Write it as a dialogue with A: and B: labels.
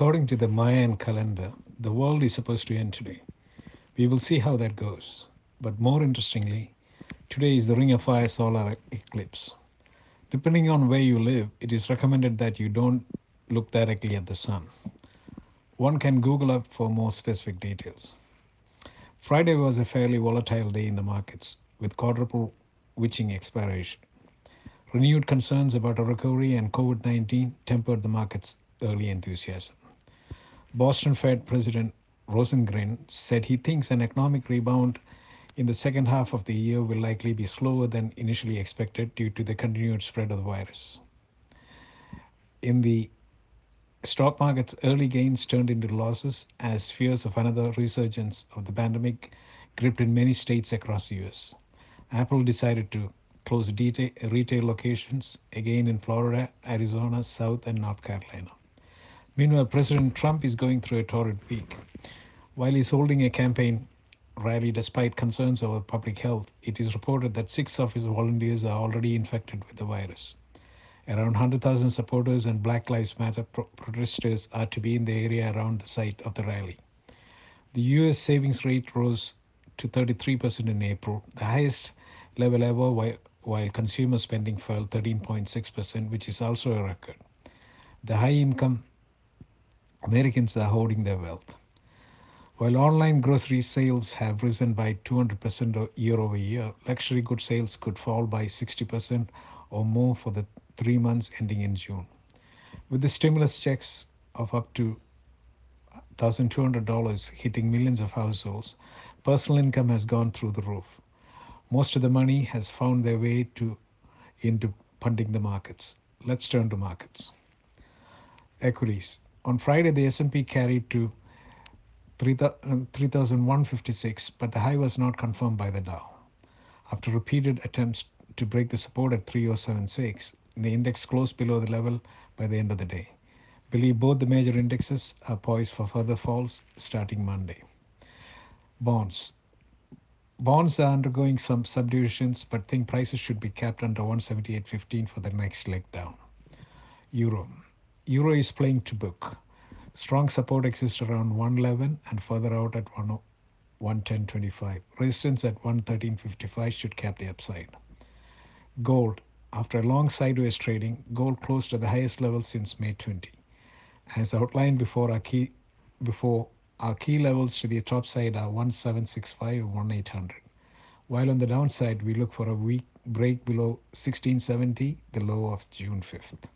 A: According to the Mayan calendar, the world is supposed to end today. We will see how that goes. But more interestingly, today is the Ring of Fire solar eclipse. Depending on where you live, it is recommended that you don't look directly at the sun. One can Google up for more specific details. Friday was a fairly volatile day in the markets, with quadruple witching expiration. Renewed concerns about a recovery and COVID 19 tempered the market's early enthusiasm. Boston Fed President Rosengren said he thinks an economic rebound in the second half of the year will likely be slower than initially expected due to the continued spread of the virus. In the stock market's early gains turned into losses as fears of another resurgence of the pandemic gripped in many states across the US. Apple decided to close retail locations again in Florida, Arizona, South, and North Carolina. Meanwhile, President Trump is going through a torrid week. While he's holding a campaign rally despite concerns over public health, it is reported that six of his volunteers are already infected with the virus. Around 100,000 supporters and Black Lives Matter pro- protesters are to be in the area around the site of the rally. The US savings rate rose to 33% in April, the highest level ever, while, while consumer spending fell 13.6%, which is also a record. The high income Americans are hoarding their wealth. While online grocery sales have risen by 200% year over year, luxury good sales could fall by 60% or more for the three months ending in June. With the stimulus checks of up to $1,200 hitting millions of households, personal income has gone through the roof. Most of the money has found their way to into funding the markets. Let's turn to markets. Equities. On Friday, the S&P carried to 3,156, but the high was not confirmed by the Dow. After repeated attempts to break the support at 3076, the index closed below the level by the end of the day. Believe both the major indexes are poised for further falls starting Monday. Bonds. Bonds are undergoing some subdivisions, but think prices should be capped under 178.15 for the next leg down. Euro. Euro is playing to book. Strong support exists around 111 and further out at 110.25. Resistance at 113.55 should cap the upside. Gold. After a long sideways trading, gold closed at the highest level since May 20. As outlined before, our key before our key levels to the top side are 1765 and 1800. While on the downside, we look for a weak break below 1670, the low of June 5th.